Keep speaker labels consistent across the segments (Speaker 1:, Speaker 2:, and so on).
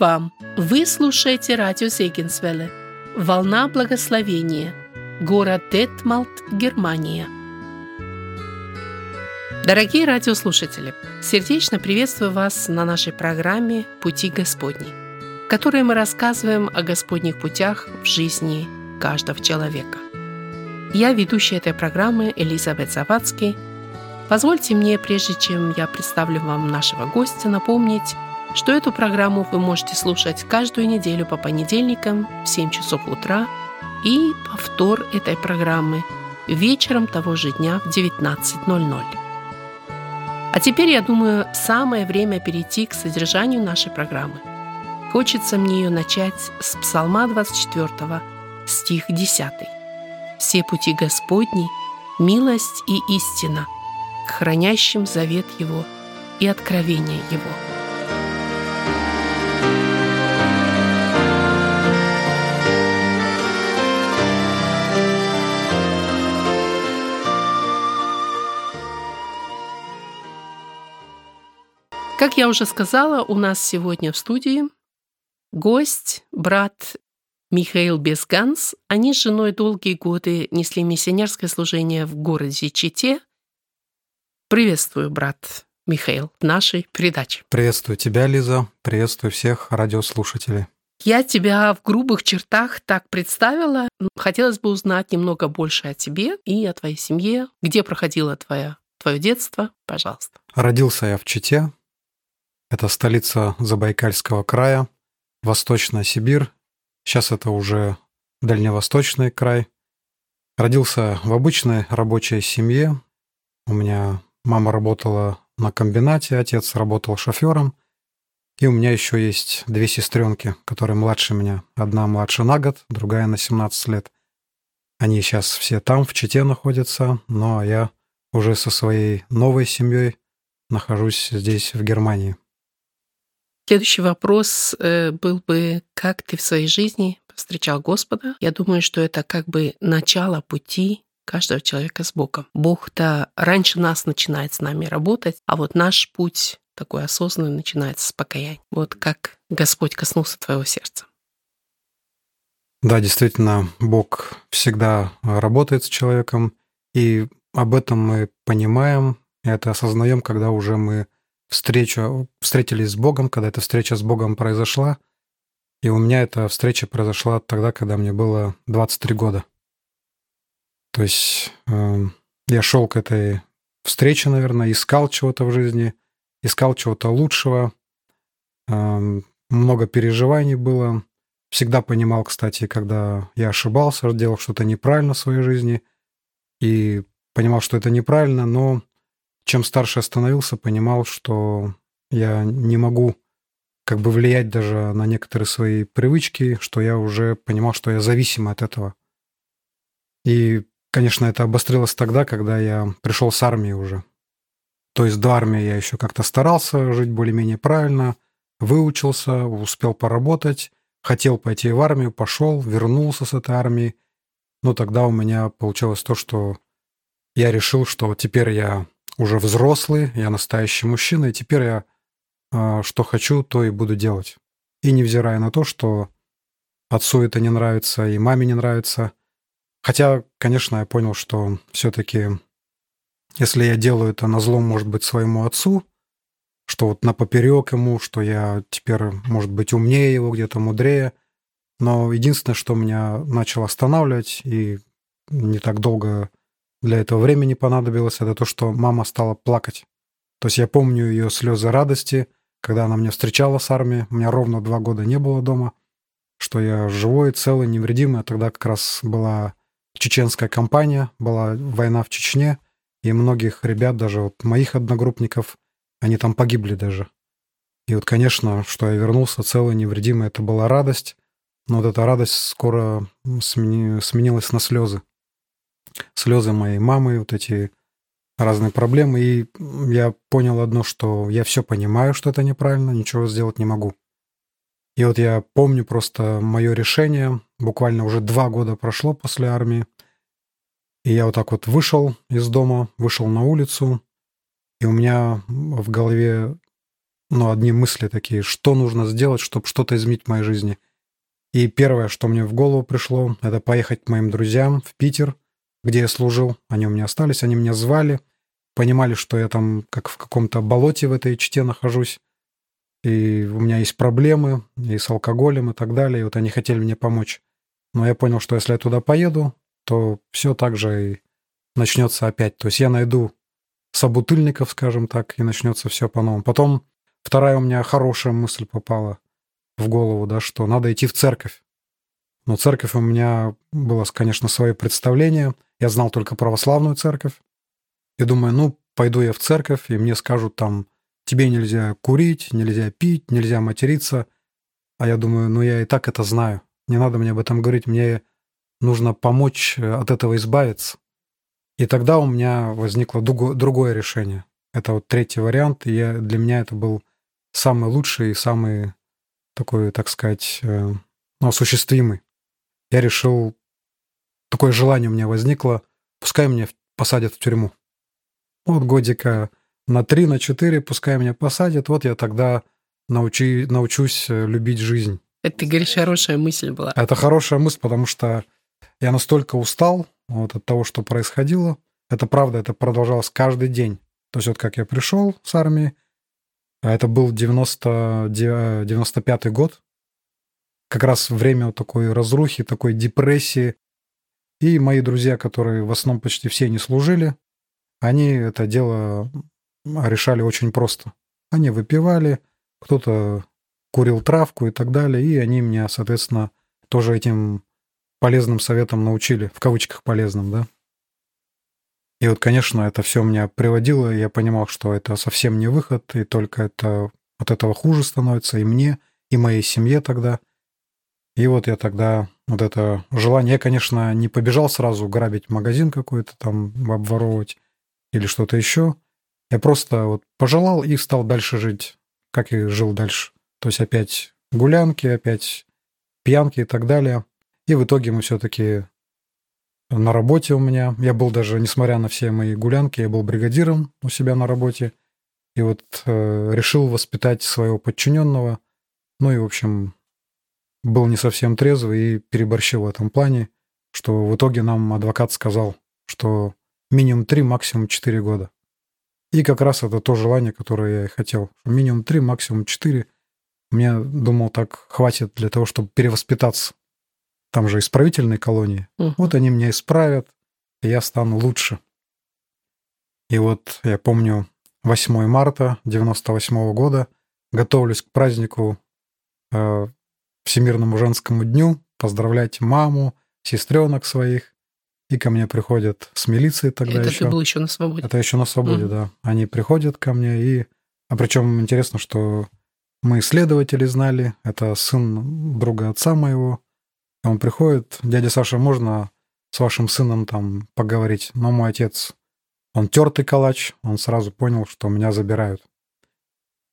Speaker 1: вам! Вы слушаете радио Зегенсвелле «Волна благословения», город Детмалт, Германия. Дорогие радиослушатели, сердечно приветствую вас на нашей программе «Пути Господни», в которой мы рассказываем о Господних путях в жизни каждого человека. Я ведущая этой программы Элизабет Завадский. Позвольте мне, прежде чем я представлю вам нашего гостя, напомнить, что эту программу вы можете слушать каждую неделю по понедельникам в 7 часов утра и повтор этой программы вечером того же дня в 19.00. А теперь, я думаю, самое время перейти к содержанию нашей программы. Хочется мне ее начать с Псалма 24, стих 10. «Все пути Господни – милость и истина, к хранящим завет Его и откровение Его». Как я уже сказала, у нас сегодня в студии гость, брат Михаил Безганс. Они с женой долгие годы несли миссионерское служение в городе Чите. Приветствую, брат Михаил, в нашей передаче.
Speaker 2: Приветствую тебя, Лиза. Приветствую всех радиослушателей.
Speaker 1: Я тебя в грубых чертах так представила. Хотелось бы узнать немного больше о тебе и о твоей семье. Где проходило твое, твое детство? Пожалуйста.
Speaker 2: Родился я в Чите, это столица Забайкальского края, Восточная Сибирь. Сейчас это уже Дальневосточный край. Родился в обычной рабочей семье. У меня мама работала на комбинате, отец работал шофером. И у меня еще есть две сестренки, которые младше меня. Одна младше на год, другая на 17 лет. Они сейчас все там, в Чите находятся, но я уже со своей новой семьей нахожусь здесь, в Германии.
Speaker 1: Следующий вопрос э, был бы, как ты в своей жизни встречал Господа? Я думаю, что это как бы начало пути каждого человека с Богом. Бог-то раньше нас начинает с нами работать, а вот наш путь такой осознанный начинается с покаяния. Вот как Господь коснулся твоего сердца.
Speaker 2: Да, действительно, Бог всегда работает с человеком, и об этом мы понимаем, это осознаем, когда уже мы встречу, встретились с Богом, когда эта встреча с Богом произошла. И у меня эта встреча произошла тогда, когда мне было 23 года. То есть э, я шел к этой встрече, наверное, искал чего-то в жизни, искал чего-то лучшего. Э, много переживаний было. Всегда понимал, кстати, когда я ошибался, делал что-то неправильно в своей жизни. И понимал, что это неправильно, но чем старше я становился, понимал, что я не могу как бы влиять даже на некоторые свои привычки, что я уже понимал, что я зависим от этого. И, конечно, это обострилось тогда, когда я пришел с армии уже. То есть до армии я еще как-то старался жить более-менее правильно, выучился, успел поработать, хотел пойти в армию, пошел, вернулся с этой армии. Но тогда у меня получилось то, что я решил, что теперь я уже взрослый, я настоящий мужчина, и теперь я э, что хочу, то и буду делать. И невзирая на то, что отцу это не нравится и маме не нравится. Хотя, конечно, я понял, что все-таки, если я делаю это на злом, может быть, своему отцу, что вот на поперек ему, что я теперь, может быть, умнее его, где-то мудрее. Но единственное, что меня начало останавливать и не так долго для этого времени понадобилось, это то, что мама стала плакать. То есть я помню ее слезы радости, когда она меня встречала с армией. У меня ровно два года не было дома, что я живой, целый, невредимый. А тогда как раз была чеченская кампания, была война в Чечне, и многих ребят, даже вот моих одногруппников, они там погибли даже. И вот, конечно, что я вернулся целый, невредимый, это была радость, но вот эта радость скоро смени... сменилась на слезы слезы моей мамы, вот эти разные проблемы. И я понял одно, что я все понимаю, что это неправильно, ничего сделать не могу. И вот я помню просто мое решение. Буквально уже два года прошло после армии. И я вот так вот вышел из дома, вышел на улицу, и у меня в голове ну, одни мысли такие, что нужно сделать, чтобы что-то изменить в моей жизни. И первое, что мне в голову пришло, это поехать к моим друзьям в Питер, где я служил. Они у меня остались, они меня звали, понимали, что я там как в каком-то болоте в этой чте нахожусь, и у меня есть проблемы и с алкоголем и так далее, и вот они хотели мне помочь. Но я понял, что если я туда поеду, то все так же и начнется опять. То есть я найду собутыльников, скажем так, и начнется все по-новому. Потом вторая у меня хорошая мысль попала в голову, да, что надо идти в церковь. Но церковь у меня было, конечно, свое представление. Я знал только православную церковь. И думаю, ну, пойду я в церковь, и мне скажут там, тебе нельзя курить, нельзя пить, нельзя материться. А я думаю, ну, я и так это знаю. Не надо мне об этом говорить, мне нужно помочь э, от этого избавиться. И тогда у меня возникло другое решение. Это вот третий вариант, и я, для меня это был самый лучший и самый такой, так сказать, э, ну, осуществимый. Я решил, такое желание у меня возникло, пускай меня посадят в тюрьму. Вот годика на три, на четыре, пускай меня посадят, вот я тогда научи, научусь э, любить жизнь.
Speaker 1: Это, ты говоришь, хорошая мысль была.
Speaker 2: Это хорошая мысль, потому что я настолько устал, вот, от того, что происходило. Это правда, это продолжалось каждый день. То есть вот как я пришел с армии, а это был 90, 95 год, как раз время вот такой разрухи, такой депрессии. И мои друзья, которые в основном почти все не служили, они это дело решали очень просто. Они выпивали, кто-то курил травку и так далее, и они меня, соответственно, тоже этим полезным советом научили, в кавычках полезным, да. И вот, конечно, это все меня приводило, и я понимал, что это совсем не выход, и только это от этого хуже становится и мне, и моей семье тогда. И вот я тогда вот это желание, я, конечно, не побежал сразу грабить магазин какой-то там, обворовывать или что-то еще. Я просто вот пожелал и стал дальше жить, как и жил дальше. То есть опять гулянки, опять пьянки и так далее. И в итоге мы все-таки на работе у меня. Я был даже, несмотря на все мои гулянки, я был бригадиром у себя на работе. И вот э, решил воспитать своего подчиненного. Ну и, в общем, был не совсем трезвый и переборщил в этом плане, что в итоге нам адвокат сказал, что минимум 3, максимум 4 года. И как раз это то желание, которое я и хотел. Минимум 3, максимум 4. Мне, думал, так хватит для того, чтобы перевоспитаться там же исправительные колонии. Угу. Вот они меня исправят, и я стану лучше. И вот я помню 8 марта 98 -го года, готовлюсь к празднику э, Всемирному женскому дню, поздравлять маму, сестренок своих. И ко мне приходят с милиции тогда
Speaker 1: Это
Speaker 2: еще.
Speaker 1: ты был еще на свободе?
Speaker 2: Это еще на свободе, угу. да. Они приходят ко мне и... А причем интересно, что мы следователи знали. Это сын друга отца моего. Он приходит, дядя Саша, можно с вашим сыном там поговорить? Но мой отец, он тертый калач, он сразу понял, что меня забирают.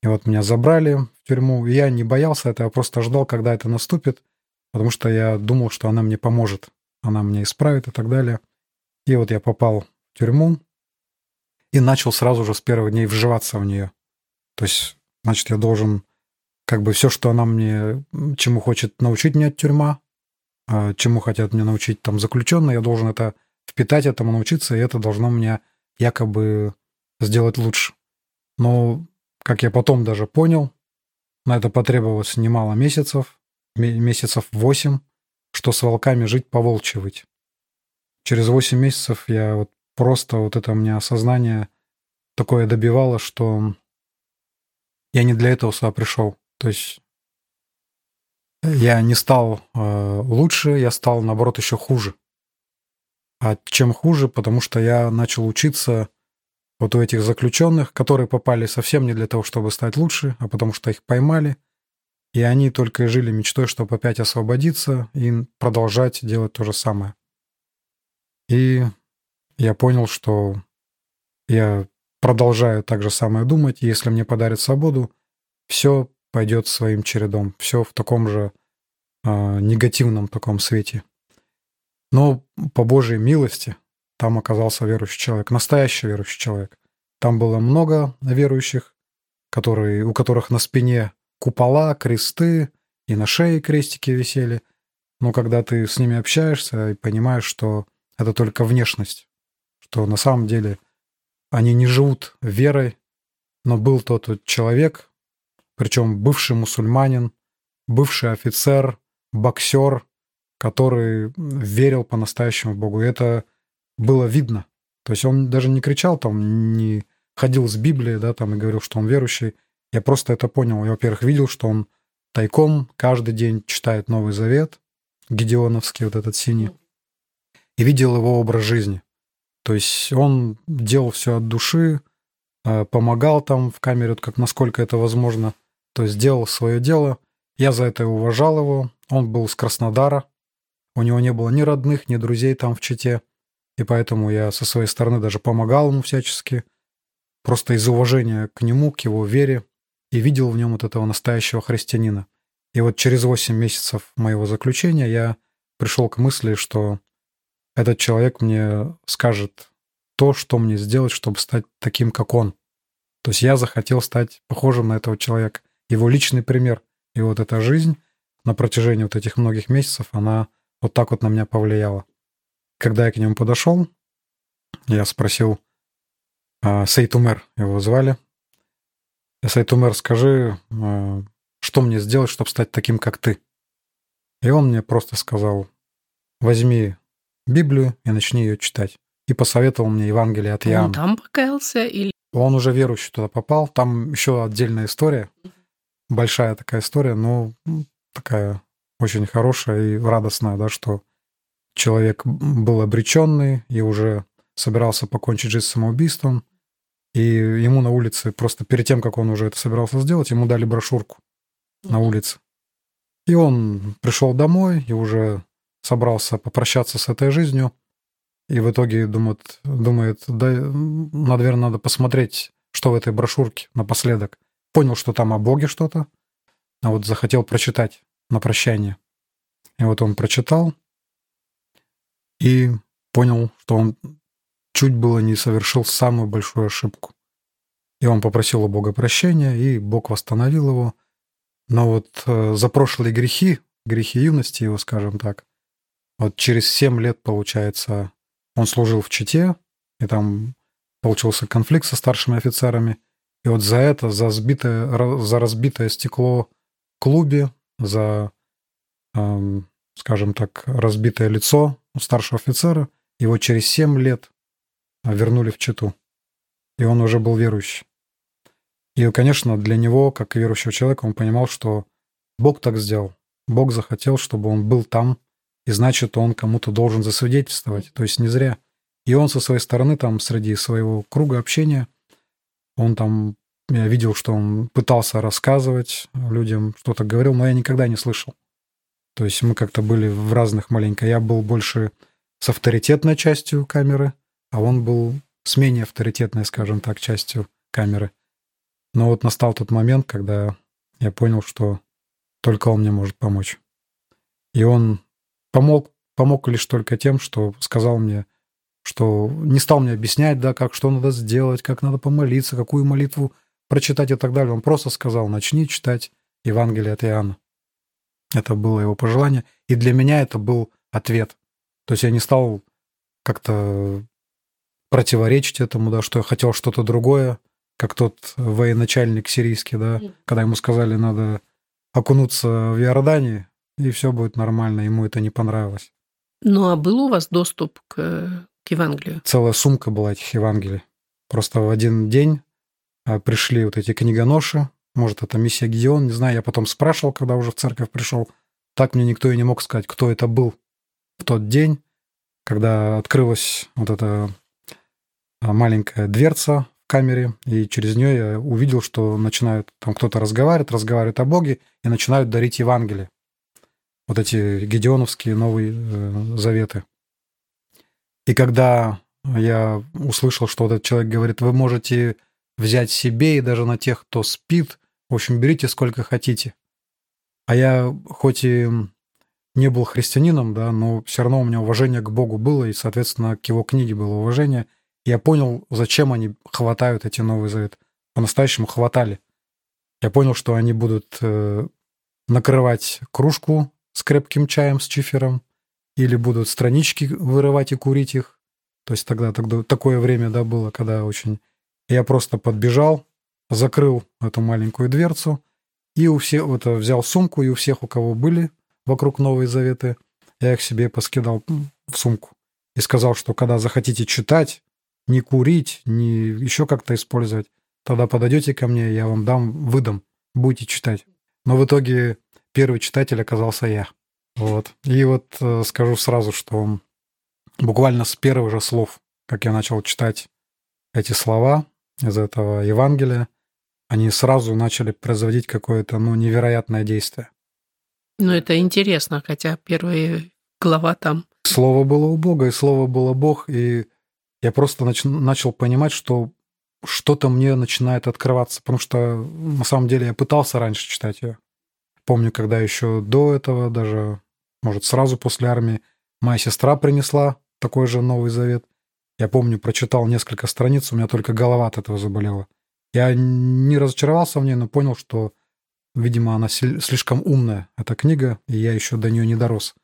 Speaker 2: И вот меня забрали в тюрьму, я не боялся это, я просто ждал, когда это наступит, потому что я думал, что она мне поможет, она меня исправит и так далее. И вот я попал в тюрьму и начал сразу же с первых дней вживаться в нее. То есть, значит, я должен как бы все, что она мне, чему хочет научить меня тюрьма, а, чему хотят меня научить там заключенные, я должен это впитать, этому научиться, и это должно меня якобы сделать лучше. Но, как я потом даже понял, на это потребовалось немало месяцев, месяцев восемь, что с волками жить поволчивать. Через восемь месяцев я вот просто вот это у меня осознание такое добивало, что я не для этого сюда пришел. То есть я не стал э, лучше, я стал, наоборот, еще хуже. А чем хуже? Потому что я начал учиться вот у этих заключенных, которые попали совсем не для того, чтобы стать лучше, а потому что их поймали, и они только и жили мечтой, чтобы опять освободиться и продолжать делать то же самое. И я понял, что я продолжаю так же самое думать, и если мне подарят свободу, все пойдет своим чередом. Все в таком же э, негативном таком свете. Но по Божьей милости там оказался верующий человек, настоящий верующий человек. Там было много верующих, которые, у которых на спине купола, кресты, и на шее крестики висели. Но когда ты с ними общаешься и понимаешь, что это только внешность, что на самом деле они не живут верой, но был тот вот человек, причем бывший мусульманин, бывший офицер, боксер, который верил по-настоящему в Богу. И это было видно. То есть он даже не кричал там, не ходил с Библией, да, там и говорил, что он верующий. Я просто это понял. Я, во-первых, видел, что он тайком каждый день читает Новый Завет, Гедеоновский вот этот синий, и видел его образ жизни. То есть он делал все от души, э, помогал там в камере, как насколько это возможно, то есть делал свое дело. Я за это уважал его. Он был с Краснодара. У него не было ни родных, ни друзей там в Чите. И поэтому я со своей стороны даже помогал ему всячески. Просто из уважения к нему, к его вере. И видел в нем вот этого настоящего христианина. И вот через 8 месяцев моего заключения я пришел к мысли, что этот человек мне скажет то, что мне сделать, чтобы стать таким, как он. То есть я захотел стать похожим на этого человека. Его личный пример. И вот эта жизнь на протяжении вот этих многих месяцев, она вот так вот на меня повлияла. Когда я к нему подошел, я спросил, а, Сейтумер его звали. Сейтумер, скажи, а, что мне сделать, чтобы стать таким, как ты? И он мне просто сказал, возьми Библию и начни ее читать. И посоветовал мне Евангелие от Иоанна.
Speaker 1: Он там покаялся или...
Speaker 2: Он уже верующий туда попал. Там еще отдельная история. Большая такая история, но такая очень хорошая и радостная, да, что человек был обреченный и уже собирался покончить жизнь самоубийством, и ему на улице, просто перед тем, как он уже это собирался сделать, ему дали брошюрку на улице. И он пришел домой и уже собрался попрощаться с этой жизнью, и в итоге думает, думает да, наверное, надо посмотреть, что в этой брошюрке напоследок. Понял, что там о Боге что-то, а вот захотел прочитать на прощание. И вот он прочитал и понял, что он чуть было не совершил самую большую ошибку. И он попросил у Бога прощения, и Бог восстановил его. Но вот э, за прошлые грехи, грехи юности его, скажем так, вот через семь лет, получается, он служил в Чите, и там получился конфликт со старшими офицерами. И вот за это, за, сбитое, за разбитое стекло в клубе, за, эм, скажем так, разбитое лицо у старшего офицера, его через 7 лет вернули в Читу. И он уже был верующий. И, конечно, для него, как верующего человека, он понимал, что Бог так сделал. Бог захотел, чтобы он был там, и значит, он кому-то должен засвидетельствовать. То есть не зря. И он со своей стороны, там, среди своего круга общения, он там я видел, что он пытался рассказывать людям, что-то говорил, но я никогда не слышал. То есть мы как-то были в разных маленько. Я был больше с авторитетной частью камеры, а он был с менее авторитетной, скажем так, частью камеры. Но вот настал тот момент, когда я понял, что только он мне может помочь. И он помог, помог лишь только тем, что сказал мне, что не стал мне объяснять, да, как что надо сделать, как надо помолиться, какую молитву прочитать и так далее. Он просто сказал, начни читать Евангелие от Иоанна. Это было его пожелание. И для меня это был ответ. То есть я не стал как-то противоречить этому, да, что я хотел что-то другое, как тот военачальник сирийский, да, когда ему сказали, надо окунуться в Иордании, и все будет нормально, ему это не понравилось.
Speaker 1: Ну а был у вас доступ к, к Евангелию?
Speaker 2: Целая сумка была этих Евангелий. Просто в один день а, пришли вот эти книгоноши, может, это миссия Гедеон, не знаю, я потом спрашивал, когда уже в церковь пришел. Так мне никто и не мог сказать, кто это был в тот день, когда открылась вот эта а, маленькая дверца в камере, и через нее я увидел, что начинают, там кто-то разговаривает, разговаривает о Боге, и начинают дарить Евангелие. Вот эти гедеоновские новые э, заветы. И когда я услышал, что вот этот человек говорит, вы можете взять себе и даже на тех, кто спит. В общем, берите сколько хотите. А я хоть и не был христианином, да, но все равно у меня уважение к Богу было, и, соответственно, к его книге было уважение. Я понял, зачем они хватают эти Новые Завет. По-настоящему хватали. Я понял, что они будут э, накрывать кружку с крепким чаем, с чифером, или будут странички вырывать и курить их. То есть тогда, тогда такое время да, было, когда очень... Я просто подбежал, закрыл эту маленькую дверцу, и у всех вот, взял сумку, и у всех, у кого были вокруг Новые Заветы, я их себе поскидал в сумку. И сказал, что когда захотите читать, не курить, не еще как-то использовать, тогда подойдете ко мне, я вам дам, выдам, будете читать. Но в итоге первый читатель оказался я. Вот. И вот э, скажу сразу, что буквально с первых же слов, как я начал читать эти слова из этого Евангелия, они сразу начали производить какое-то ну, невероятное действие.
Speaker 1: Ну, это интересно, хотя первая глава там...
Speaker 2: Слово было у Бога, и слово было Бог, и я просто нач... начал понимать, что что-то мне начинает открываться, потому что на самом деле я пытался раньше читать ее. Помню, когда еще до этого, даже, может, сразу после армии, моя сестра принесла такой же Новый Завет. Я помню, прочитал несколько страниц, у меня только голова от этого заболела. Я не разочаровался в ней, но понял, что, видимо, она слишком умная, эта книга, и я еще до нее не дорос.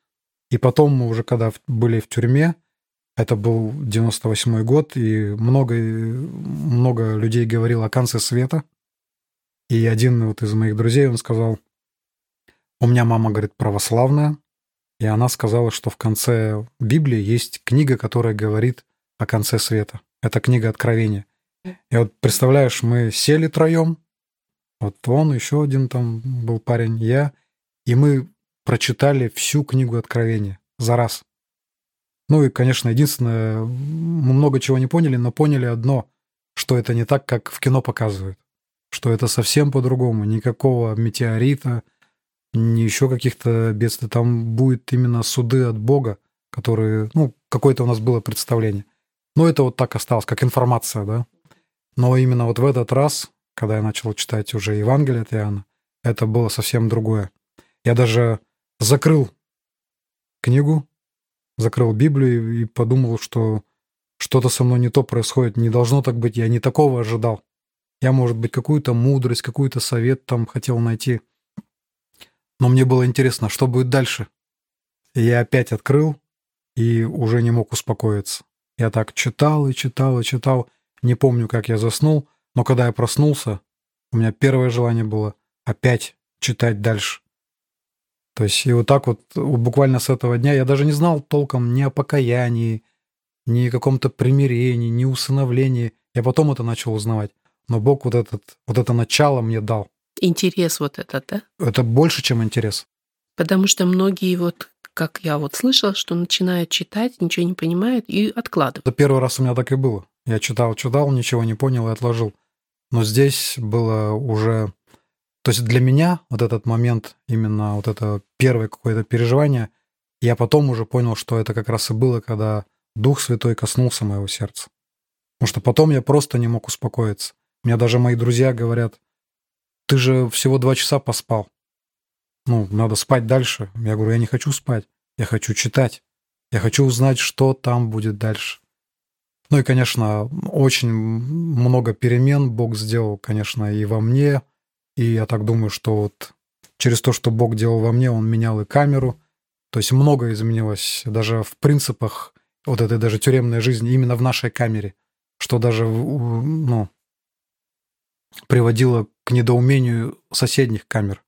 Speaker 2: И потом мы уже, когда были в тюрьме, это был 98 год, и много, много людей говорило о конце света. И один вот из моих друзей, он сказал, у меня мама, говорит, православная, и она сказала, что в конце Библии есть книга, которая говорит о конце света. Это книга Откровения. И вот представляешь, мы сели троем, вот он, еще один там был парень, я, и мы прочитали всю книгу Откровения за раз. Ну и, конечно, единственное, мы много чего не поняли, но поняли одно, что это не так, как в кино показывают. Что это совсем по-другому. Никакого метеорита, ни еще каких-то бедствий. Там будет именно суды от Бога, которые, ну, какое-то у нас было представление. Но это вот так осталось, как информация, да. Но именно вот в этот раз, когда я начал читать уже Евангелие от Иоанна, это было совсем другое. Я даже закрыл книгу, закрыл Библию и подумал, что что-то со мной не то происходит, не должно так быть, я не такого ожидал. Я, может быть, какую-то мудрость, какую-то совет там хотел найти. Но мне было интересно, что будет дальше. И я опять открыл и уже не мог успокоиться. Я так читал и читал и читал. Не помню, как я заснул, но когда я проснулся, у меня первое желание было опять читать дальше. То есть и вот так вот, вот буквально с этого дня я даже не знал толком ни о покаянии, ни о каком-то примирении, ни усыновлении. Я потом это начал узнавать. Но Бог вот, этот, вот это начало мне дал.
Speaker 1: Интерес вот этот, да?
Speaker 2: Это больше, чем интерес.
Speaker 1: Потому что многие вот, как я вот слышала, что начинают читать, ничего не понимают и откладывают.
Speaker 2: Это первый раз у меня так и было. Я читал, читал, ничего не понял и отложил. Но здесь было уже то есть для меня вот этот момент, именно вот это первое какое-то переживание, я потом уже понял, что это как раз и было, когда Дух Святой коснулся моего сердца. Потому что потом я просто не мог успокоиться. Мне даже мои друзья говорят, ты же всего два часа поспал. Ну, надо спать дальше. Я говорю, я не хочу спать, я хочу читать. Я хочу узнать, что там будет дальше. Ну и, конечно, очень много перемен Бог сделал, конечно, и во мне, и я так думаю, что вот через то, что Бог делал во мне, Он менял и камеру. То есть многое изменилось даже в принципах вот этой даже тюремной жизни именно в нашей камере, что даже ну, приводило к недоумению соседних камер,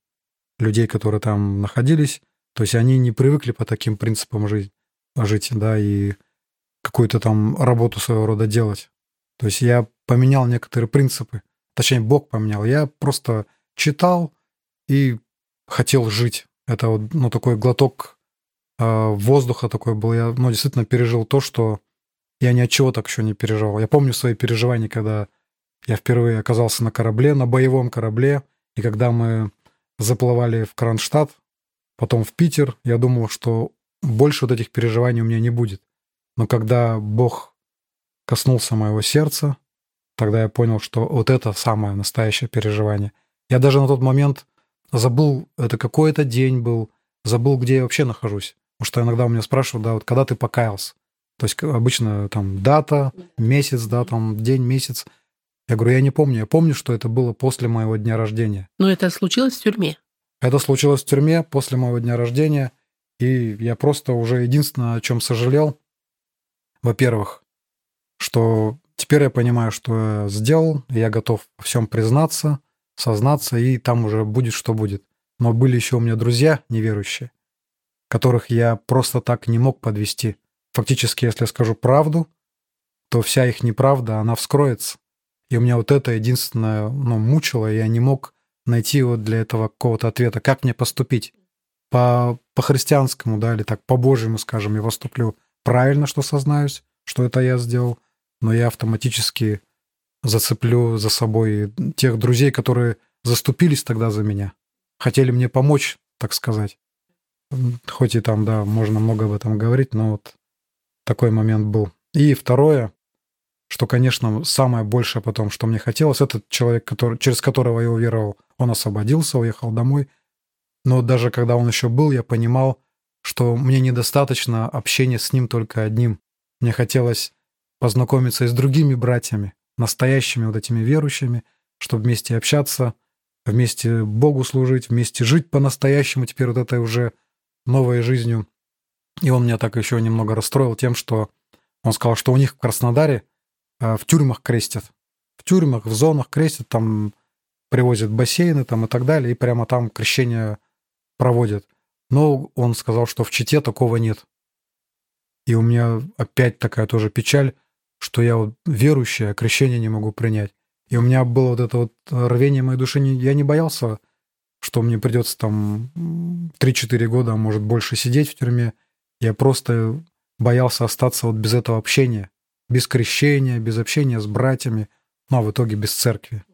Speaker 2: людей, которые там находились. То есть они не привыкли по таким принципам жить, жить да, и какую-то там работу своего рода делать. То есть я поменял некоторые принципы. Точнее, Бог поменял. Я просто читал и хотел жить. Это вот, ну, такой глоток э, воздуха такой был. Я, ну, действительно пережил то, что я ни от чего так еще не переживал. Я помню свои переживания, когда я впервые оказался на корабле, на боевом корабле, и когда мы заплывали в Кронштадт, потом в Питер, я думал, что больше вот этих переживаний у меня не будет. Но когда Бог коснулся моего сердца, тогда я понял, что вот это самое настоящее переживание – я даже на тот момент забыл, это какой это день был, забыл, где я вообще нахожусь. Потому что иногда у меня спрашивают, да, вот когда ты покаялся? То есть обычно там дата, месяц, да, там день, месяц. Я говорю, я не помню. Я помню, что это было после моего дня рождения.
Speaker 1: Но это случилось в тюрьме?
Speaker 2: Это случилось в тюрьме после моего дня рождения. И я просто уже единственное, о чем сожалел, во-первых, что теперь я понимаю, что я сделал, я готов во всем признаться, сознаться, и там уже будет, что будет. Но были еще у меня друзья неверующие, которых я просто так не мог подвести. Фактически, если я скажу правду, то вся их неправда, она вскроется. И у меня вот это единственное ну, мучило, я не мог найти вот для этого какого-то ответа, как мне поступить. По, по-христианскому, да, или так, по-божьему, скажем, я поступлю правильно, что сознаюсь, что это я сделал, но я автоматически зацеплю за собой тех друзей, которые заступились тогда за меня, хотели мне помочь, так сказать. Хоть и там, да, можно много об этом говорить, но вот такой момент был. И второе, что, конечно, самое большее потом, что мне хотелось, этот человек, который, через которого я уверовал, он освободился, уехал домой. Но даже когда он еще был, я понимал, что мне недостаточно общения с ним только одним. Мне хотелось познакомиться и с другими братьями, настоящими вот этими верующими, чтобы вместе общаться, вместе Богу служить, вместе жить по-настоящему теперь вот этой уже новой жизнью. И он меня так еще немного расстроил тем, что он сказал, что у них в Краснодаре в тюрьмах крестят. В тюрьмах, в зонах крестят, там привозят бассейны там и так далее, и прямо там крещение проводят. Но он сказал, что в Чите такого нет. И у меня опять такая тоже печаль, что я вот верующий, а крещение не могу принять. И у меня было вот это вот рвение моей души. Я не боялся, что мне придется там 3-4 года, а может больше сидеть в тюрьме. Я просто боялся остаться вот без этого общения, без крещения, без общения с братьями, ну а в итоге без церкви.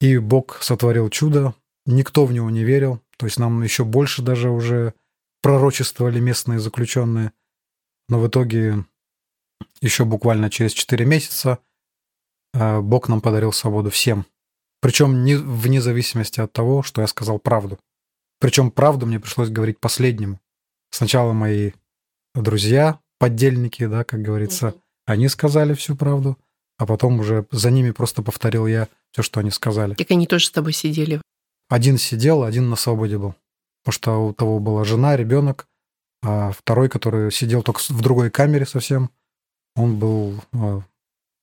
Speaker 2: И Бог сотворил чудо, никто в него не верил, то есть нам еще больше даже уже пророчествовали местные заключенные. Но в итоге еще буквально через 4 месяца э, Бог нам подарил свободу всем. Причем не, вне зависимости от того, что я сказал правду. Причем правду мне пришлось говорить последнему. Сначала мои друзья, поддельники, да, как говорится. Они сказали всю правду, а потом уже за ними просто повторил я все, что они сказали.
Speaker 1: Так они тоже с тобой сидели?
Speaker 2: Один сидел, один на свободе был. Потому что у того была жена, ребенок, а второй, который сидел только в другой камере совсем, он был э,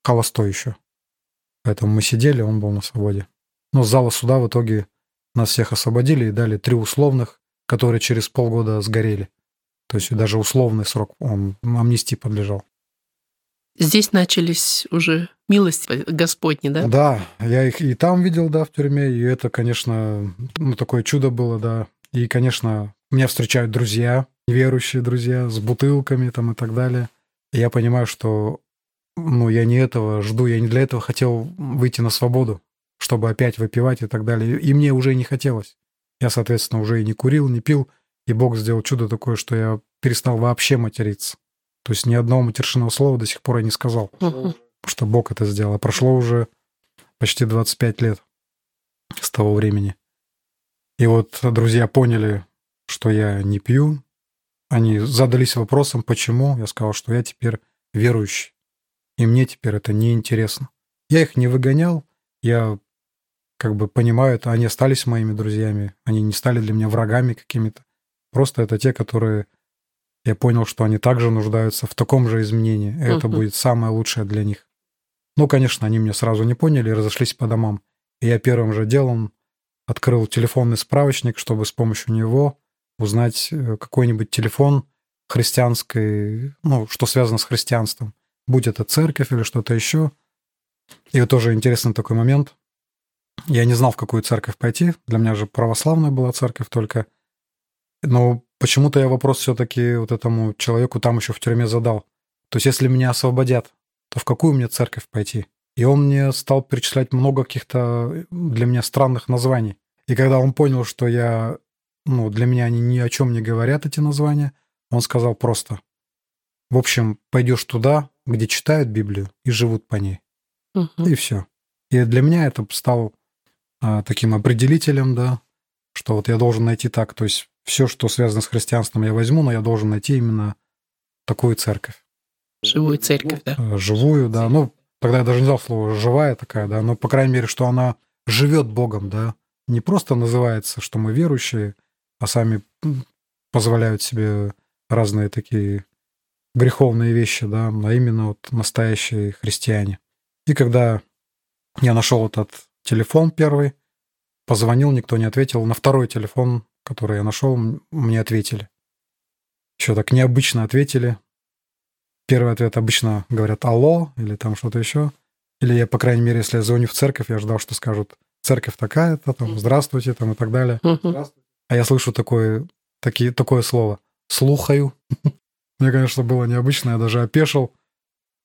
Speaker 2: холостой еще. Поэтому мы сидели, он был на свободе. Но с зала суда в итоге нас всех освободили и дали три условных, которые через полгода сгорели. То есть даже условный срок, он амнистии подлежал.
Speaker 1: Здесь начались уже милости Господни, да?
Speaker 2: Да, я их и там видел, да, в тюрьме, и это, конечно, ну, такое чудо было, да. И, конечно, меня встречают друзья, верующие друзья, с бутылками там и так далее. И я понимаю, что ну, я не этого жду, я не для этого хотел выйти на свободу, чтобы опять выпивать и так далее. И мне уже не хотелось. Я, соответственно, уже и не курил, не пил, и Бог сделал чудо такое, что я перестал вообще материться. То есть ни одного матершинного слова до сих пор я не сказал. Потому что Бог это сделал. А прошло уже почти 25 лет с того времени. И вот друзья поняли, что я не пью. Они задались вопросом, почему. Я сказал, что я теперь верующий. И мне теперь это неинтересно. Я их не выгонял. Я как бы понимаю это. Они остались моими друзьями. Они не стали для меня врагами какими-то. Просто это те, которые я понял, что они также нуждаются в таком же изменении. И это будет самое лучшее для них. Ну, конечно, они меня сразу не поняли и разошлись по домам. И я первым же делом открыл телефонный справочник, чтобы с помощью него узнать э, какой-нибудь телефон христианской, ну, что связано с христианством. Будь это церковь или что-то еще. И вот тоже интересный такой момент. Я не знал, в какую церковь пойти. Для меня же православная была церковь только. Но почему-то я вопрос все-таки вот этому человеку там еще в тюрьме задал. То есть если меня освободят, то в какую мне церковь пойти? И он мне стал перечислять много каких-то для меня странных названий. И когда он понял, что я, ну, для меня они ни о чем не говорят, эти названия, он сказал просто, в общем, пойдешь туда, где читают Библию и живут по ней. Угу. И все. И для меня это стало а, таким определителем, да, что вот я должен найти так. То есть все, что связано с христианством, я возьму, но я должен найти именно такую церковь.
Speaker 1: Живую церковь, да?
Speaker 2: Э, живую, да. Ну, тогда я даже не знал слово «живая» такая, да, но, по крайней мере, что она живет Богом, да, не просто называется, что мы верующие, а сами позволяют себе разные такие греховные вещи, да, а именно вот настоящие христиане. И когда я нашел этот телефон первый, позвонил, никто не ответил. На второй телефон, который я нашел, мне ответили. Еще так необычно ответили. Первый ответ обычно говорят «алло» или там что-то еще. Или я, по крайней мере, если я звоню в церковь, я ждал, что скажут «церковь такая-то», там «здравствуйте» там, и так далее. А я слышу такое, такие, такое слово «слухаю». Мне, конечно, было необычно, я даже опешил,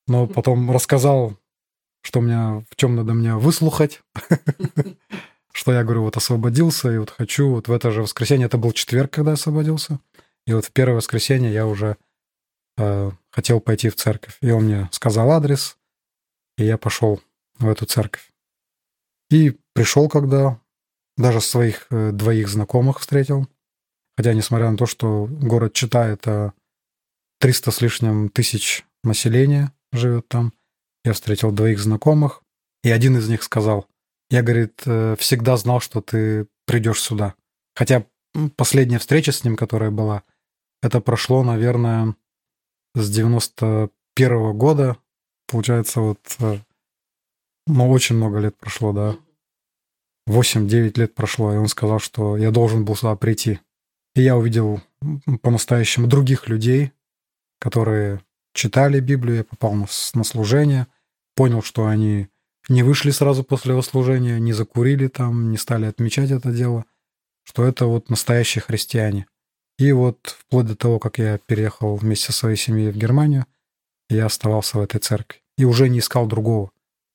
Speaker 2: но потом рассказал, что меня, в чем надо меня выслухать, что я, говорю, вот освободился, и вот хочу, вот в это же воскресенье, это был четверг, когда освободился, и вот в первое воскресенье я уже э, хотел пойти в церковь. И он мне сказал адрес, и я пошел в эту церковь. И пришел, когда даже своих э, двоих знакомых встретил. Хотя, несмотря на то, что город Чита — это 300 с лишним тысяч населения живет там, я встретил двоих знакомых, и один из них сказал, я, говорит, э, всегда знал, что ты придешь сюда. Хотя последняя встреча с ним, которая была, это прошло, наверное, с 91 -го года. Получается, вот, э, ну, очень много лет прошло, да. 8-9 лет прошло, и он сказал, что я должен был сюда прийти. И я увидел по-настоящему других людей, которые читали Библию, я попал на, на служение, понял, что они не вышли сразу после служения, не закурили там, не стали отмечать это дело, что это вот настоящие христиане. И вот вплоть до того, как я переехал вместе со своей семьей в Германию, я оставался в этой церкви и уже не искал другого.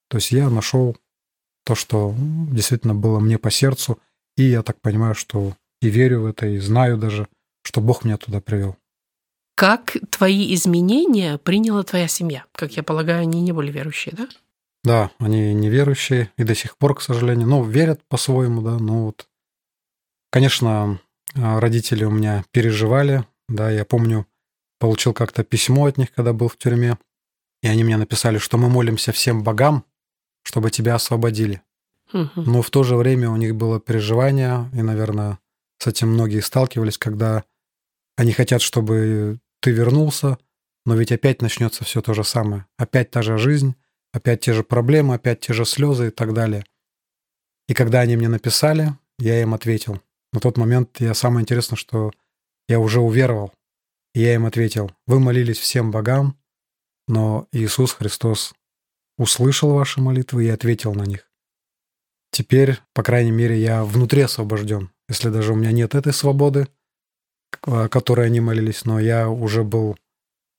Speaker 2: То есть я нашел то, что действительно было мне по сердцу, и я так понимаю, что и верю в это, и знаю даже, что Бог меня туда привел.
Speaker 1: Как твои изменения приняла твоя семья? Как я полагаю, они не были верующие, да?
Speaker 2: Да, они неверующие и до сих пор, к сожалению, ну, верят по-своему, да, ну вот. Конечно, а, родители у меня переживали, да, я помню, получил как-то письмо от них, когда был в тюрьме, и они мне написали, что мы молимся всем богам, чтобы тебя освободили. Но в то же время у них было переживание, и, наверное, с этим многие сталкивались, когда они хотят, чтобы ты вернулся, но ведь опять начнется все то же самое. Опять та же жизнь, опять те же проблемы, опять те же слезы и так далее. И когда они мне написали, я им ответил. На тот момент я самое интересное, что я уже уверовал. И я им ответил, вы молились всем богам, но Иисус Христос услышал ваши молитвы и ответил на них. Теперь, по крайней мере, я внутри освобожден. Если даже у меня нет этой свободы, о которой они молились, но я уже был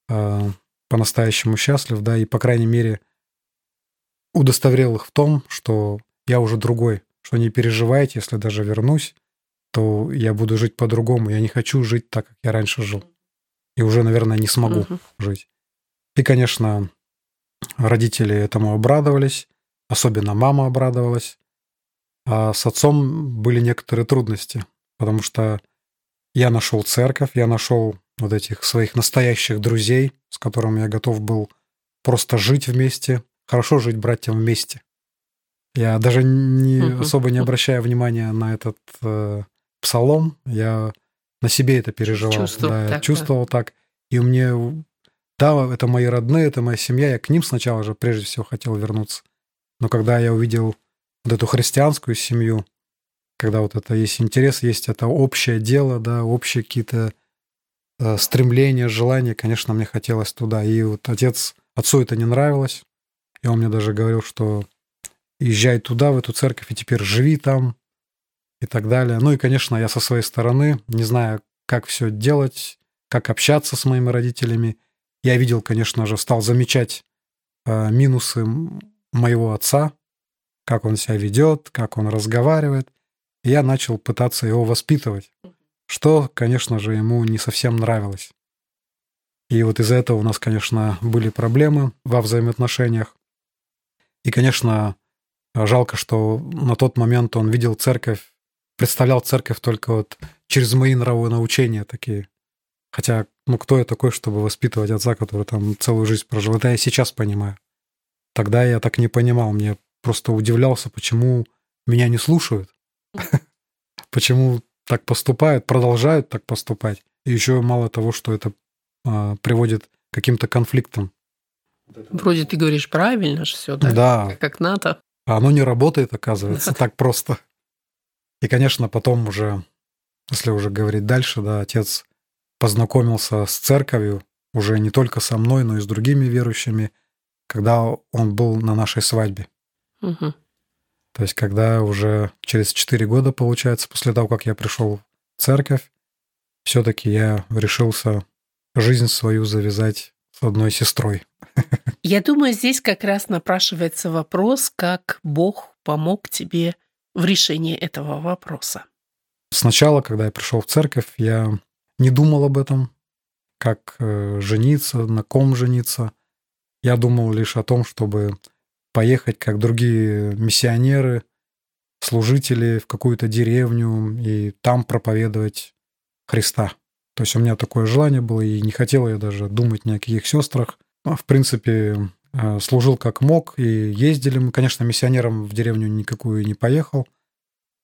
Speaker 2: э, по-настоящему счастлив, да, и, по крайней мере, удостоверил их в том, что я уже другой, что не переживайте, если даже вернусь, то я буду жить по-другому. Я не хочу жить так, как я раньше жил. И уже, наверное, не смогу uh-huh. жить. И, конечно, родители этому обрадовались, особенно мама обрадовалась. А с отцом были некоторые трудности, потому что я нашел церковь, я нашел вот этих своих настоящих друзей, с которыми я готов был просто жить вместе, хорошо жить братьям вместе. Я даже не, особо не обращая внимания на этот э, псалом, я на себе это переживал. Чувствовал да, так, чувствовал да. так. И мне, да, это мои родные, это моя семья, я к ним сначала же прежде всего хотел вернуться. Но когда я увидел вот эту христианскую семью, когда вот это есть интерес, есть это общее дело, да, общие какие-то э, стремления, желания, конечно, мне хотелось туда. И вот отец, отцу это не нравилось, и он мне даже говорил, что езжай туда, в эту церковь, и теперь живи там, и так далее. Ну и, конечно, я со своей стороны, не знаю, как все делать, как общаться с моими родителями, я видел, конечно же, стал замечать э, минусы моего отца, как он себя ведет, как он разговаривает я начал пытаться его воспитывать, что, конечно же, ему не совсем нравилось. И вот из-за этого у нас, конечно, были проблемы во взаимоотношениях. И, конечно, жалко, что на тот момент он видел церковь, представлял церковь только вот через мои нравонаучения такие. Хотя, ну, кто я такой, чтобы воспитывать отца, который там целую жизнь прожил? Это я сейчас понимаю. тогда я так не понимал. Мне просто удивлялся, почему меня не слушают. Почему так поступают, продолжают так поступать. И еще мало того, что это а, приводит к каким-то конфликтам.
Speaker 1: Вроде ты говоришь правильно же все, да?
Speaker 2: Да.
Speaker 1: Как надо.
Speaker 2: А оно не работает, оказывается, так просто. И, конечно, потом уже, если уже говорить дальше, да, отец познакомился с церковью, уже не только со мной, но и с другими верующими, когда он был на нашей свадьбе.
Speaker 1: Угу.
Speaker 2: То есть, когда уже через 4 года, получается, после того, как я пришел в церковь, все-таки я решился жизнь свою завязать с одной сестрой.
Speaker 1: Я думаю, здесь как раз напрашивается вопрос, как Бог помог тебе в решении этого вопроса.
Speaker 2: Сначала, когда я пришел в церковь, я не думал об этом, как э, жениться, на ком жениться. Я думал лишь о том, чтобы поехать, как другие миссионеры, служители в какую-то деревню и там проповедовать Христа. То есть у меня такое желание было, и не хотел я даже думать ни о каких сестрах. В принципе, э, служил как мог, и ездили мы. Конечно, миссионером в деревню никакую не поехал.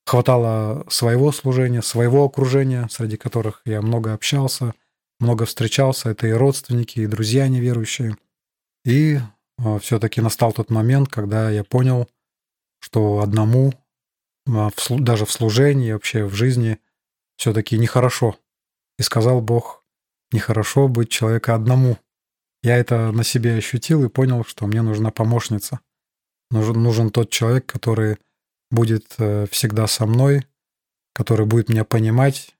Speaker 2: Хватало своего служения, своего окружения, среди которых я много общался, много встречался. Это и родственники, и друзья неверующие. И э, все-таки настал тот момент, когда я понял, что одному, э, даже в служении, вообще в жизни, все-таки нехорошо и сказал Бог, нехорошо быть человека одному. Я это на себе ощутил и понял, что мне нужна помощница. Нужен, нужен тот человек, который будет э, всегда со мной, который будет меня понимать,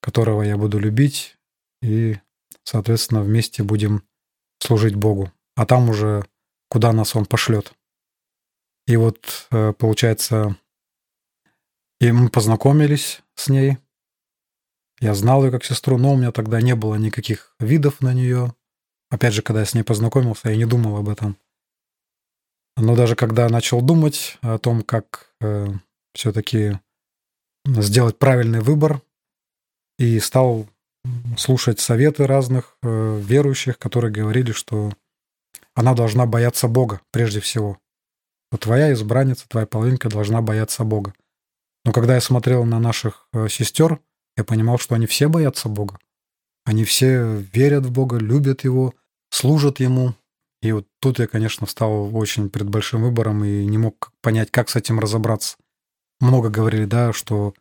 Speaker 2: которого я буду любить, и, соответственно, вместе будем служить Богу. А там уже куда нас Он пошлет. И вот, э, получается, и мы познакомились с ней – я знал ее как сестру, но у меня тогда не было никаких видов на нее. Опять же, когда я с ней познакомился, я не думал об этом. Но даже когда начал думать о том, как э, все-таки сделать правильный выбор, и стал слушать советы разных э, верующих, которые говорили, что она должна бояться Бога прежде всего. Вот твоя избранница, твоя половинка должна бояться Бога. Но когда я смотрел на наших э, сестер, я понимал, что они все боятся Бога. Они все верят в Бога, любят Его, служат Ему. И вот тут я, конечно, стал очень перед большим выбором и не мог понять, как с этим разобраться. Много говорили, да, что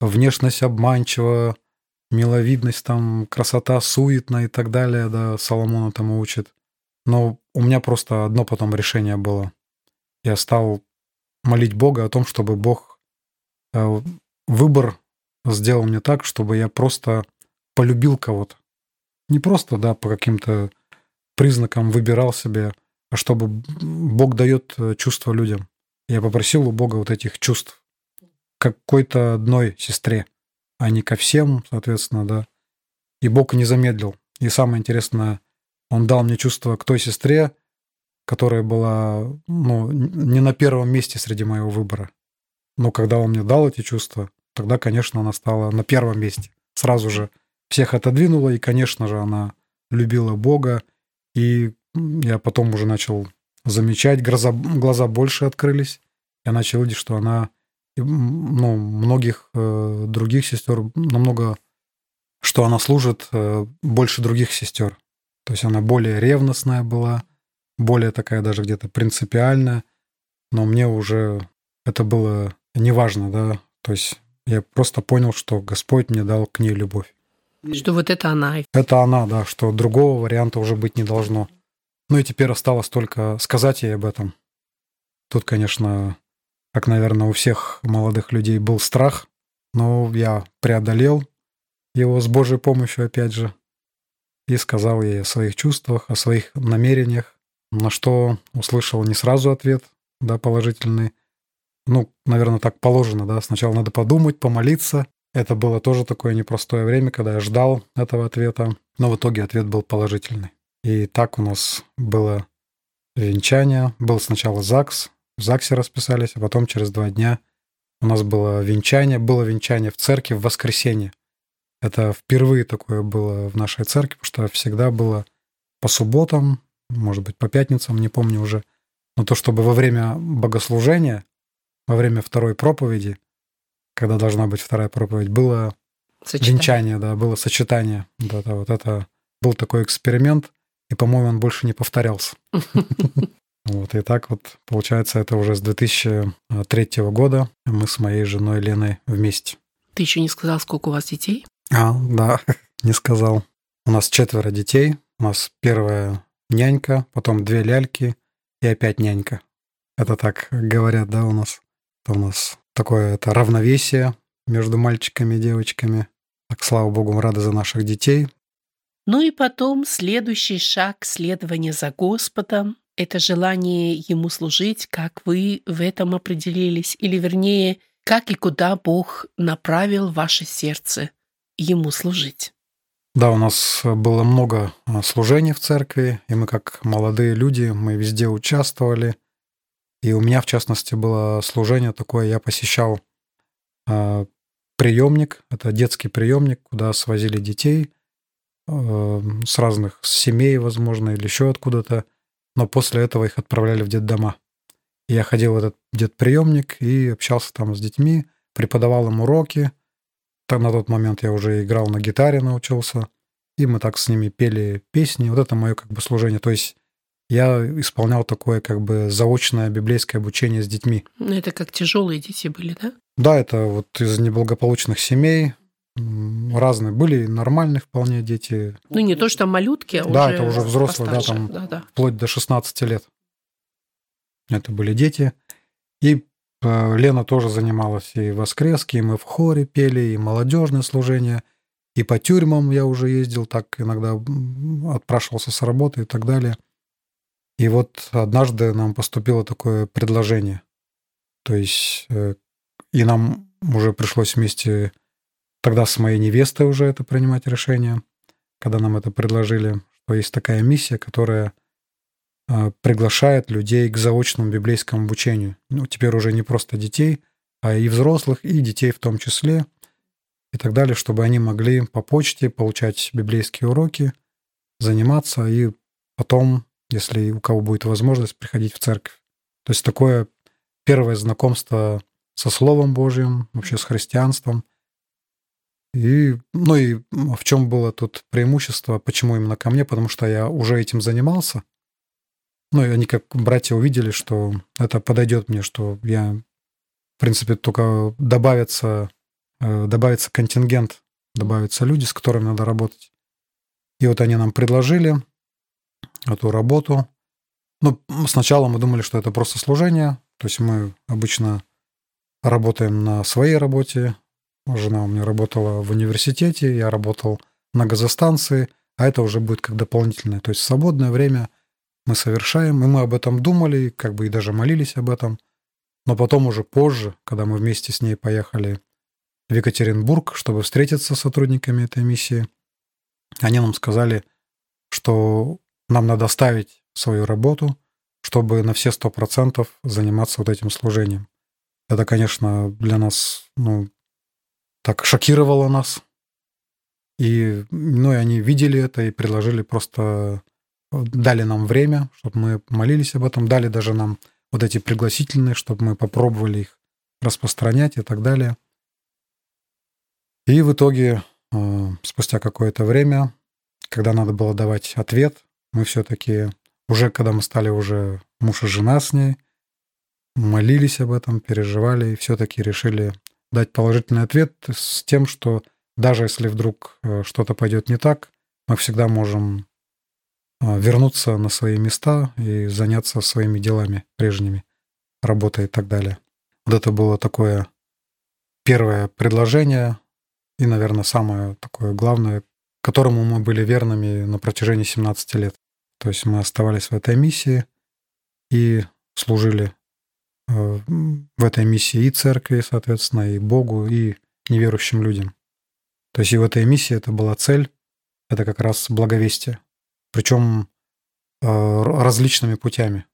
Speaker 2: внешность обманчива, миловидность, там, красота суетная и так далее, да, Соломона там учит. Но у меня просто одно потом решение было. Я стал молить Бога о том, чтобы Бог э, выбор сделал мне так, чтобы я просто полюбил кого-то. Не просто, да, по каким-то признакам выбирал себе, чтобы Бог дает э, чувства людям. Я попросил у Бога вот этих чувств какой-то одной сестре, а не ко всем, соответственно, да. И Бог не замедлил. И самое интересное, Он дал мне чувство к той сестре, которая была ну, не на первом месте среди моего выбора. Но когда Он мне дал эти чувства, тогда, конечно, она стала на первом месте. Сразу же всех отодвинула, и, конечно же, она любила Бога. И я потом уже начал замечать, глаза, глаза больше открылись. Я начал видеть, что она ну, многих э, других сестер намного, что она служит э, больше других сестер. То есть она более ревностная была, более такая даже где-то принципиальная. Но мне уже это было неважно, да. То есть я просто понял, что Господь мне дал к ней любовь.
Speaker 1: Что вот это она.
Speaker 2: Это она, да, что другого варианта уже быть не должно. Ну и теперь осталось только сказать ей об этом. Тут, конечно, как, наверное, у всех молодых людей был страх, но я преодолел его с Божьей помощью, опять же, и сказал ей о своих чувствах, о своих намерениях, на что услышал не сразу ответ, да, положительный, ну, наверное, так положено, да. Сначала надо подумать, помолиться. Это было тоже такое непростое время, когда я ждал этого ответа, но в итоге ответ был положительный. И так у нас было венчание. Был сначала ЗАГС, в ЗАГСе расписались, а потом через два дня у нас было венчание. Было венчание в церкви в воскресенье. Это впервые такое было в нашей церкви, потому что всегда было по субботам, может быть, по пятницам, не помню уже, Но то, чтобы во время богослужения, во время второй проповеди, когда должна быть вторая проповедь, было сочетание, венчание, да, было сочетание. Вот это, вот это был такой эксперимент, и, по-моему, он больше не повторялся. Вот, и так вот, получается, это уже с 2003 года мы с моей женой Леной вместе.
Speaker 1: Ты еще не сказал, сколько у вас детей?
Speaker 2: А, да, не сказал. У нас четверо детей. У нас первая нянька, потом две ляльки и опять нянька. Это так говорят, да, у нас. Это у нас такое это равновесие между мальчиками и девочками. Так, слава богу, мы рады за наших детей.
Speaker 1: Ну и потом следующий шаг следования за Господом – это желание Ему служить, как вы в этом определились, или вернее, как и куда Бог направил ваше сердце Ему служить.
Speaker 2: Да, у нас было много а, служений в церкви, и мы как молодые люди, мы везде участвовали. И у меня, в частности, было служение такое, я посещал э, приемник, это детский приемник, куда свозили детей э, с разных семей, возможно, или еще откуда-то, но после этого их отправляли в детдома. И я ходил в этот детприемник и общался там с детьми, преподавал им уроки – на тот момент я уже играл на гитаре, научился. И мы так с ними пели песни. Вот это мое как бы служение. То есть я исполнял такое как бы заочное библейское обучение с детьми.
Speaker 1: Ну, это как тяжелые дети были, да?
Speaker 2: Да, это вот из неблагополучных семей. Разные были, нормальные вполне дети.
Speaker 1: Ну, не то, что малютки, а
Speaker 2: да,
Speaker 1: уже
Speaker 2: это уже взрослые, да, там да, да. вплоть до 16 лет. Это были дети. И Э, Лена тоже занималась и воскрески, и мы в хоре пели, и молодежное служение, и по тюрьмам я уже ездил, так иногда отпрашивался с работы и так далее. И вот однажды нам поступило такое предложение. То есть э, и нам уже пришлось вместе тогда с моей невестой уже это принимать решение, когда нам это предложили, что есть такая миссия, которая а, приглашает людей к заочному библейскому обучению. Ну, теперь уже не просто детей, а и взрослых, и детей в том числе, и так далее, чтобы они могли по почте получать библейские уроки, заниматься и потом, если у кого будет возможность, приходить в церковь. То есть такое первое знакомство со Словом Божьим, вообще с христианством. И, ну и в чем было тут преимущество, почему именно ко мне, потому что я уже этим занимался, ну, и они как братья увидели, что это подойдет мне, что я, в принципе, только добавится, э, добавится контингент, добавятся люди, с которыми надо работать. И вот они нам предложили эту работу. Ну, сначала мы думали, что это просто служение. То есть мы обычно работаем на своей работе. Жена у меня работала в университете, я работал на газостанции, а это уже будет как дополнительное. То есть свободное время – мы совершаем, и мы об этом думали, как бы и даже молились об этом. Но потом уже позже, когда мы вместе с ней поехали в Екатеринбург, чтобы встретиться с сотрудниками этой миссии, они нам сказали, что нам надо ставить свою работу, чтобы на все сто процентов заниматься вот этим служением. Это, конечно, для нас, ну, так шокировало нас. И, ну, и они видели это и предложили просто дали нам время, чтобы мы молились об этом, дали даже нам вот эти пригласительные, чтобы мы попробовали их распространять и так далее. И в итоге, э, спустя какое-то время, когда надо было давать ответ, мы все-таки уже, когда мы стали уже муж и жена с ней, молились об этом, переживали и все-таки решили дать положительный ответ с тем, что даже если вдруг э, что-то пойдет не так, мы всегда можем а, вернуться на свои места и заняться своими делами прежними, работой и так далее. Вот это было такое первое предложение и, наверное, самое такое главное, которому мы были верными на протяжении 17 лет. То есть мы оставались в этой миссии и служили э, в этой миссии и церкви, соответственно, и Богу, и неверующим людям. То есть и в этой миссии это была цель, это как раз благовестие причем э, различными путями.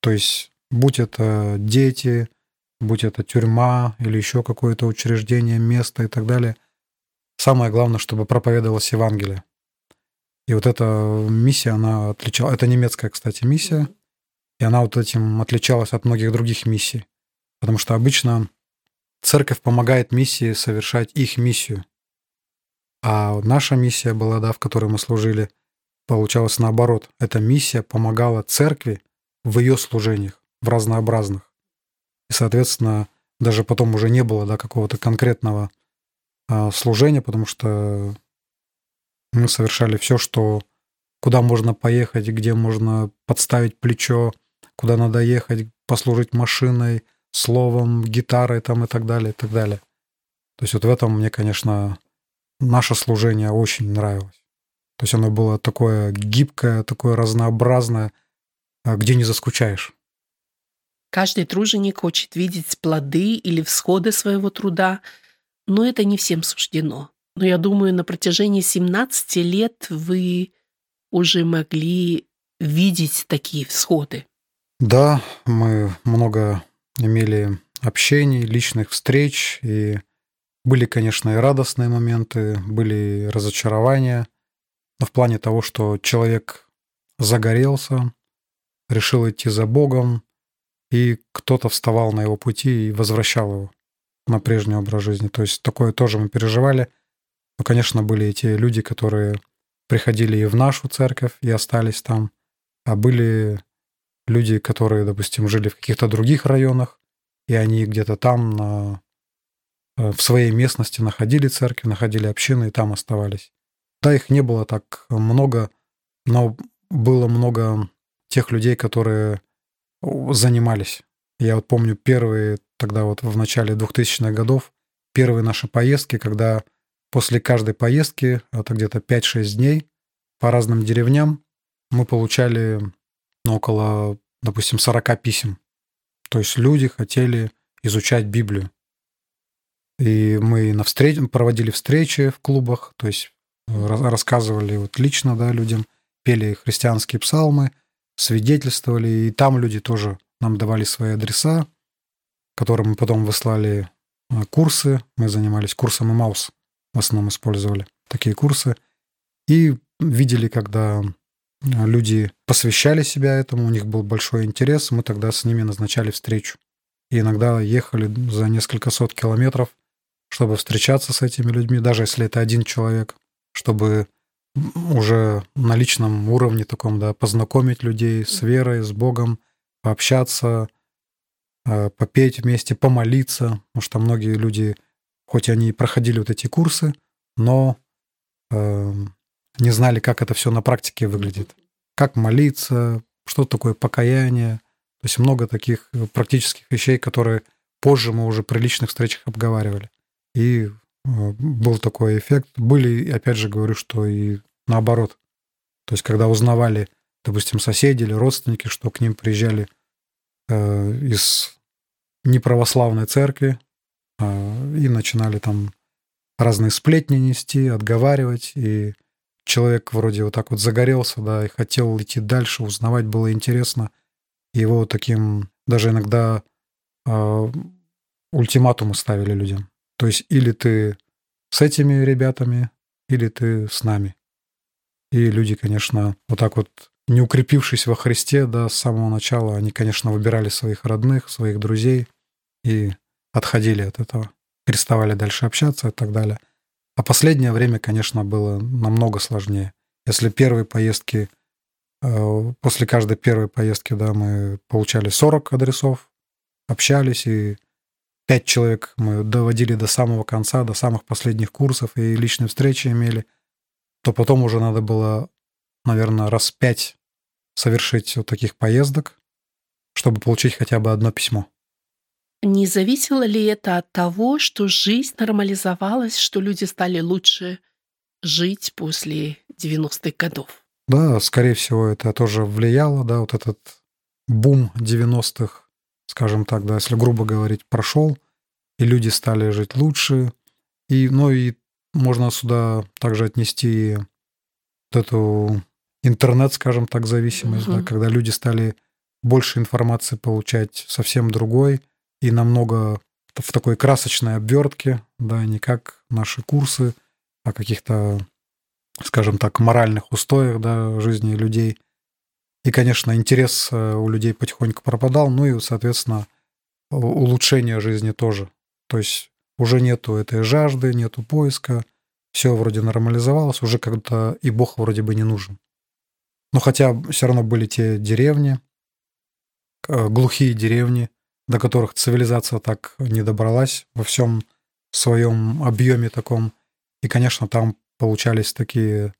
Speaker 2: То есть, будь это дети, будь это тюрьма или еще какое-то учреждение, место и так далее, самое главное, чтобы проповедовалось Евангелие. И вот эта миссия, она отличала... Это немецкая, кстати, миссия. И И она вот этим отличалась от многих других миссий. Потому что обычно церковь помогает миссии совершать их миссию. А наша миссия была, да, в которой мы служили, получалось наоборот. Эта миссия помогала церкви в ее служениях, в разнообразных. И, соответственно, даже потом уже не было да, какого-то конкретного а, служения, потому что мы совершали все, что куда можно поехать, где можно подставить плечо, куда надо ехать, послужить машиной, словом, гитарой там и так далее, и так далее. То есть вот в этом мне, конечно, наше служение очень нравилось. То есть оно было такое гибкое, такое разнообразное, а, где не заскучаешь.
Speaker 1: Каждый труженик хочет видеть плоды или всходы своего труда, но это не всем суждено. Но я думаю, на протяжении 17 лет вы уже могли видеть такие всходы.
Speaker 2: Да, мы много имели общений, личных встреч, и были, конечно, и радостные моменты, были и разочарования, но в плане того, что человек загорелся, решил идти за Богом, и кто-то вставал на его пути и возвращал его на прежний образ жизни. То есть такое тоже мы переживали. Но, конечно, были и те люди, которые приходили и в нашу церковь и остались там, а были люди, которые, допустим, жили в каких-то других районах, и они где-то там на, э, в своей местности находили церкви, находили общины и там оставались. Да, их не было так много, но было много тех людей, которые занимались. Я вот помню первые, тогда вот в начале 2000-х годов, первые наши поездки, когда после каждой поездки, это где-то 5-6 дней, по разным деревням, мы получали ну, около, допустим, 40 писем. То есть люди хотели изучать Библию. И мы на встреч... проводили встречи в клубах, то есть э, рассказывали вот лично да, людям, пели христианские псалмы, свидетельствовали, и там люди тоже нам давали свои адреса, которым мы потом выслали э, курсы. Мы занимались курсом и маус, в основном использовали такие курсы. И видели, когда люди посвящали себя этому, у них был большой интерес, мы тогда с ними назначали встречу. И иногда ехали за несколько сот километров, чтобы встречаться с этими людьми, даже если это один человек, чтобы уже на личном уровне таком, да, познакомить людей с верой, с Богом, пообщаться, э, попеть вместе, помолиться, потому что многие люди, хоть они проходили вот эти курсы, но э, не знали, как это все на практике выглядит. Как молиться, что такое покаяние. То есть много таких практических вещей, которые позже мы уже при личных встречах обговаривали. И э, был такой эффект. Были, опять же говорю, что и наоборот. То есть когда узнавали, допустим, соседи или родственники, что к ним приезжали э, из неправославной церкви э, и начинали там разные сплетни нести, отговаривать, и человек вроде вот так вот загорелся, да, и хотел идти дальше, узнавать было интересно. его таким даже иногда э, ультиматумы ставили людям. То есть или ты с этими ребятами, или ты с нами. И люди, конечно, вот так вот не укрепившись во Христе, да, с самого начала, они, конечно, выбирали своих родных, своих друзей и отходили от этого, переставали дальше общаться и так далее. А последнее время, конечно, было намного сложнее. Если первые поездки, э, после каждой первой поездки, да, мы получали 40 адресов, общались, и 5 человек мы доводили до самого конца, до самых последних курсов, и личные встречи имели, то потом уже надо было, наверное, раз пять совершить вот таких поездок, чтобы получить хотя бы одно письмо.
Speaker 1: Не зависело ли это от того, что жизнь нормализовалась, что люди стали лучше жить после 90-х годов?
Speaker 2: Да, скорее всего, это тоже влияло, да, вот этот бум 90-х, скажем так, да, если грубо говорить, прошел, и люди стали жить лучше. И, ну и можно сюда также отнести вот эту интернет, скажем так, зависимость, угу. да, когда люди стали больше информации получать совсем другой – и намного в такой красочной обвертке, да, не как наши курсы, о каких-то, скажем так, моральных устоях да, жизни людей. И, конечно, интерес э, у людей потихоньку пропадал, ну и, соответственно, улучшение жизни тоже. То есть уже нету этой жажды, нету поиска, все вроде нормализовалось, уже когда и Бог вроде бы не нужен. Но хотя все равно были те деревни, э, глухие деревни, до которых цивилизация так не добралась во всем своем объеме таком. И, конечно, там получались такие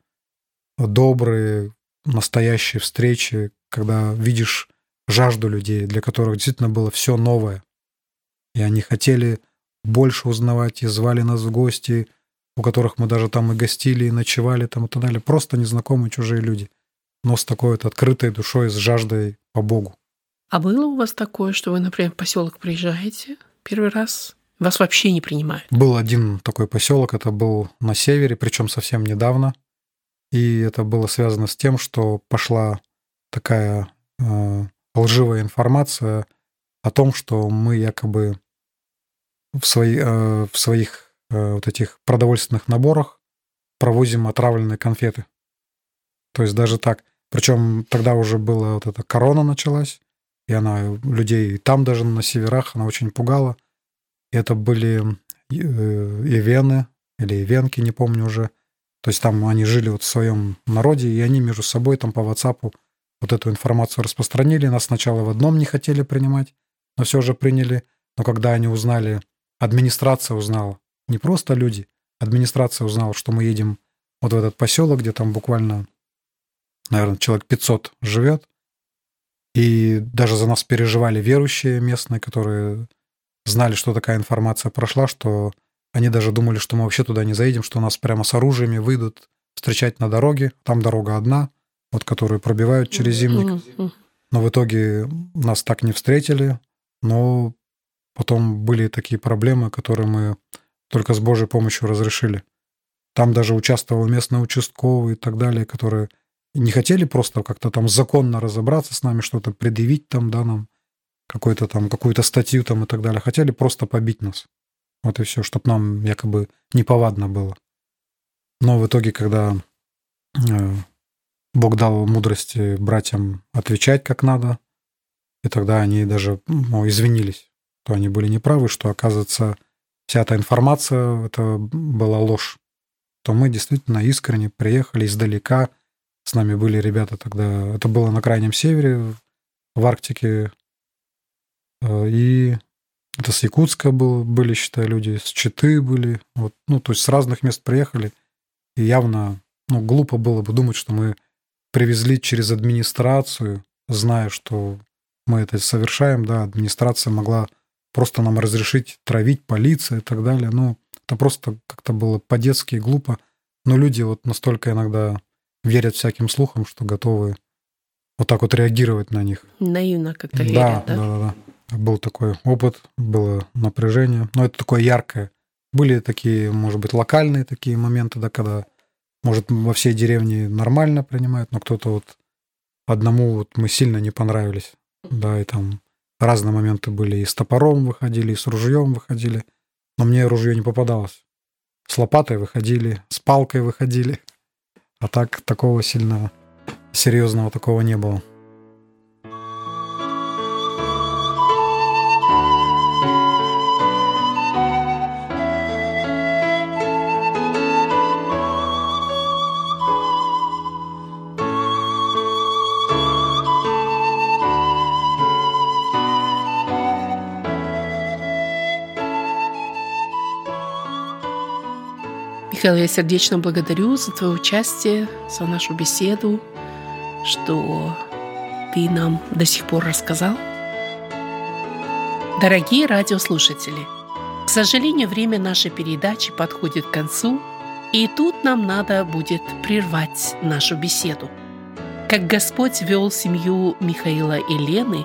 Speaker 2: добрые, настоящие встречи, когда видишь жажду людей, для которых действительно было все новое. И они хотели больше узнавать и звали нас в гости, у которых мы даже там и гостили, и ночевали там и так далее. Просто незнакомые чужие люди, но с такой вот открытой душой, с жаждой по Богу.
Speaker 1: А было у вас такое, что вы, например, в поселок приезжаете первый раз, вас вообще не принимают?
Speaker 2: Был один такой поселок, это был на севере, причем совсем недавно. И это было связано с тем, что пошла такая э, лживая информация о том, что мы якобы в, свои, э, в своих э, вот этих продовольственных наборах провозим отравленные конфеты. То есть даже так. Причем тогда уже была вот эта корона началась, и она людей там даже на северах, она очень пугала. И это были э, ивены или ивенки, не помню уже. То есть там они жили вот в своем народе, и они между собой там по WhatsApp вот эту информацию распространили. Нас сначала в одном не хотели принимать, но все же приняли. Но когда они узнали, администрация узнала, не просто люди, администрация узнала, что мы едем вот в этот поселок, где там буквально, наверное, человек 500 живет, и даже за нас переживали верующие местные, которые знали, что такая информация прошла, что они даже думали, что мы вообще туда не заедем, что нас прямо с оружиями выйдут встречать на дороге. Там дорога одна, вот которую пробивают через зимник. Но в итоге нас так не встретили. Но потом были такие проблемы, которые мы только с Божьей помощью разрешили. Там даже участвовал местный участковый и так далее, которые не хотели просто как-то там законно разобраться с нами, что-то предъявить там, да, нам какую-то там, какую-то статью там и так далее. Хотели просто побить нас. Вот и все, чтобы нам якобы неповадно было. Но в итоге, когда э, Бог дал мудрости братьям отвечать как надо, и тогда они даже ну, извинились, то они были неправы, что, оказывается, вся эта информация, это была ложь. То мы действительно искренне приехали издалека, с нами были ребята тогда, это было на крайнем севере, в Арктике, э, и это с Якутска был, были, считай, люди, с Читы были, вот, ну, то есть с разных мест приехали, и явно, ну, глупо было бы думать, что мы привезли через администрацию, зная, что мы это совершаем, да, администрация могла просто нам разрешить травить полиция и так далее, ну, это просто как-то было по-детски глупо, но люди вот настолько иногда верят всяким слухам, что готовы вот так вот реагировать на них.
Speaker 1: Наивно как-то
Speaker 2: да,
Speaker 1: верят, да?
Speaker 2: Да, да, да. Был такой опыт, было напряжение. Но это такое яркое. Были такие, может быть, локальные такие моменты, да, когда, может, во всей деревне нормально принимают, но кто-то вот одному вот мы сильно не понравились. Да, и там разные моменты были. И с топором выходили, и с ружьем выходили. Но мне ружье не попадалось. С лопатой выходили, с палкой выходили. А так такого сильно серьезного такого не было.
Speaker 1: Михаил, я сердечно благодарю за твое участие, за нашу беседу, что ты нам до сих пор рассказал. Дорогие радиослушатели, к сожалению, время нашей передачи подходит к концу, и тут нам надо будет прервать нашу беседу. Как Господь вел семью Михаила и Лены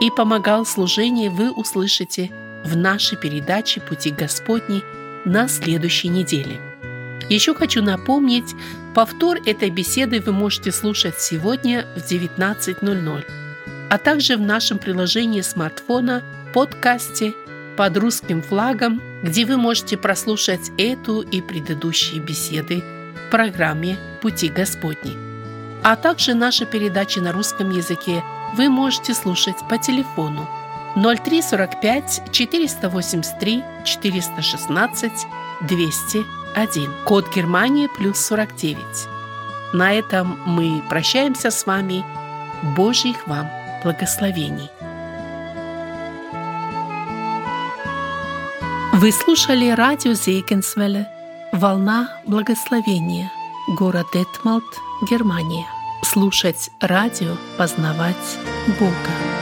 Speaker 1: и помогал служению, вы услышите в нашей передаче «Пути Господни» на следующей неделе – еще хочу напомнить, повтор этой беседы вы можете слушать сегодня в 19.00, а также в нашем приложении смартфона подкасте под русским флагом, где вы можете прослушать эту и предыдущие беседы в программе «Пути Господни». А также наши передачи на русском языке вы можете слушать по телефону 0345 483 416 201. Код Германии плюс 49. На этом мы прощаемся с вами. Божьих вам благословений. Вы слушали радио Зейкенсвелле «Волна благословения», город Детмалт, Германия. Слушать радио, познавать Бога.